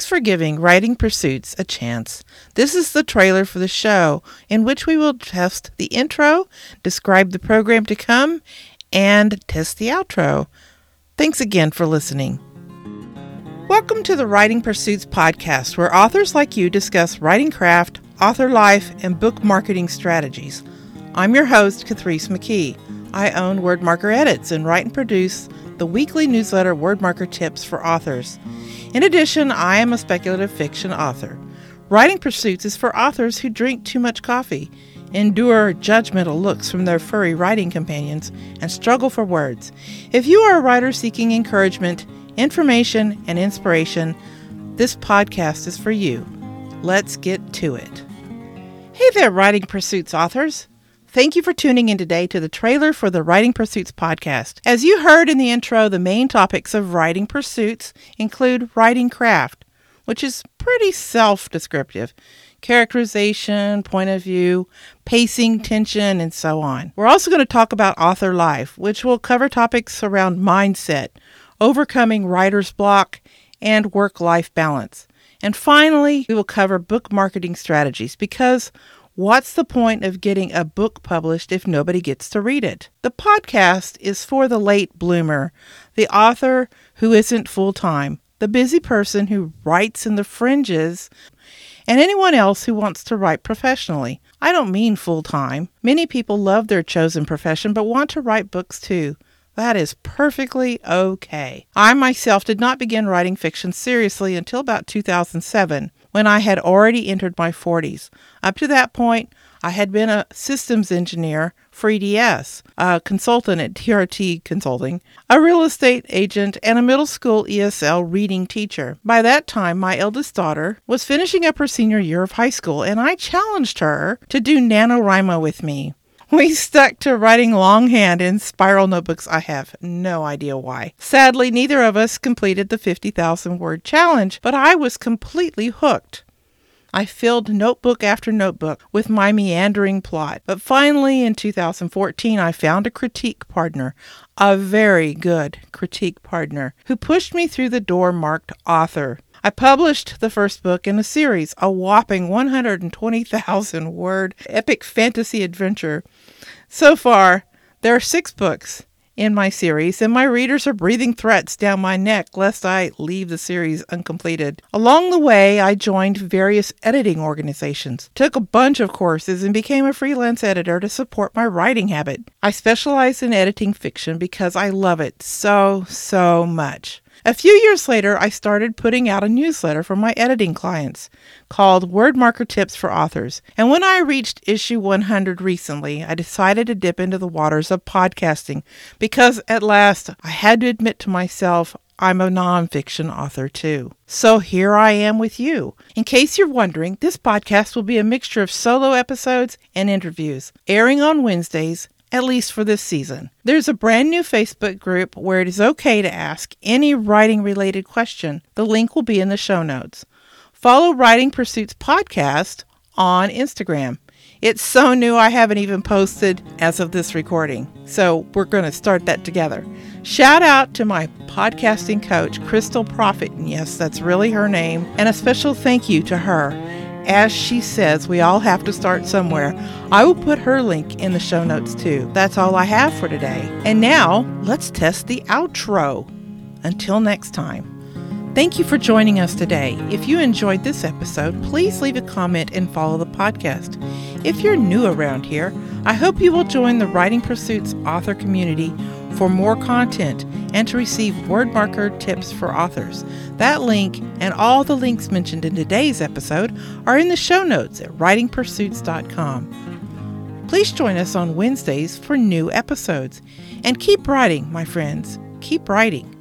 Thanks for giving Writing Pursuits a chance. This is the trailer for the show, in which we will test the intro, describe the program to come, and test the outro. Thanks again for listening. Welcome to the Writing Pursuits podcast, where authors like you discuss writing craft, author life, and book marketing strategies. I'm your host, Catrice McKee. I own Wordmarker Edits and write and produce the weekly newsletter Wordmarker Tips for Authors. In addition, I am a speculative fiction author. Writing Pursuits is for authors who drink too much coffee, endure judgmental looks from their furry writing companions, and struggle for words. If you are a writer seeking encouragement, information, and inspiration, this podcast is for you. Let's get to it. Hey there, Writing Pursuits authors. Thank you for tuning in today to the trailer for the Writing Pursuits podcast. As you heard in the intro, the main topics of Writing Pursuits include writing craft, which is pretty self descriptive, characterization, point of view, pacing, tension, and so on. We're also going to talk about author life, which will cover topics around mindset, overcoming writer's block, and work life balance. And finally, we will cover book marketing strategies because What's the point of getting a book published if nobody gets to read it? The podcast is for the late bloomer, the author who isn't full time, the busy person who writes in the fringes, and anyone else who wants to write professionally. I don't mean full time. Many people love their chosen profession but want to write books too. That is perfectly okay. I myself did not begin writing fiction seriously until about 2007 when I had already entered my 40s. Up to that point, I had been a systems engineer for EDS, a consultant at TRT Consulting, a real estate agent, and a middle school ESL reading teacher. By that time, my eldest daughter was finishing up her senior year of high school, and I challenged her to do NaNoWriMo with me. We stuck to writing longhand in spiral notebooks. I have no idea why. Sadly, neither of us completed the 50,000 word challenge, but I was completely hooked. I filled notebook after notebook with my meandering plot. But finally, in 2014, I found a critique partner, a very good critique partner, who pushed me through the door marked author. I published the first book in a series, a whopping 120,000 word epic fantasy adventure. So far, there are six books in my series, and my readers are breathing threats down my neck lest I leave the series uncompleted. Along the way, I joined various editing organizations, took a bunch of courses, and became a freelance editor to support my writing habit. I specialize in editing fiction because I love it so, so much. A few years later, I started putting out a newsletter for my editing clients called Wordmarker Tips for Authors. And when I reached issue 100 recently, I decided to dip into the waters of podcasting because at last I had to admit to myself I'm a nonfiction author too. So here I am with you. In case you're wondering, this podcast will be a mixture of solo episodes and interviews, airing on Wednesdays at least for this season. There's a brand new Facebook group where it is okay to ask any writing related question. The link will be in the show notes. Follow Writing Pursuits Podcast on Instagram. It's so new, I haven't even posted as of this recording. So we're going to start that together. Shout out to my podcasting coach, Krystal Proffitt. And yes, that's really her name. And a special thank you to her as she says, we all have to start somewhere. I will put her link in the show notes too. That's all I have for today. And now, let's test the outro. Until next time. Thank you for joining us today. If you enjoyed this episode, please leave a comment and follow the podcast. If you're new around here, I hope you will join the Writing Pursuits author community for more content and to receive Wordmarker tips for authors. That link and all the links mentioned in today's episode are in the show notes at writingpursuits.com. Please join us on Wednesdays for new episodes. And keep writing, my friends. Keep writing.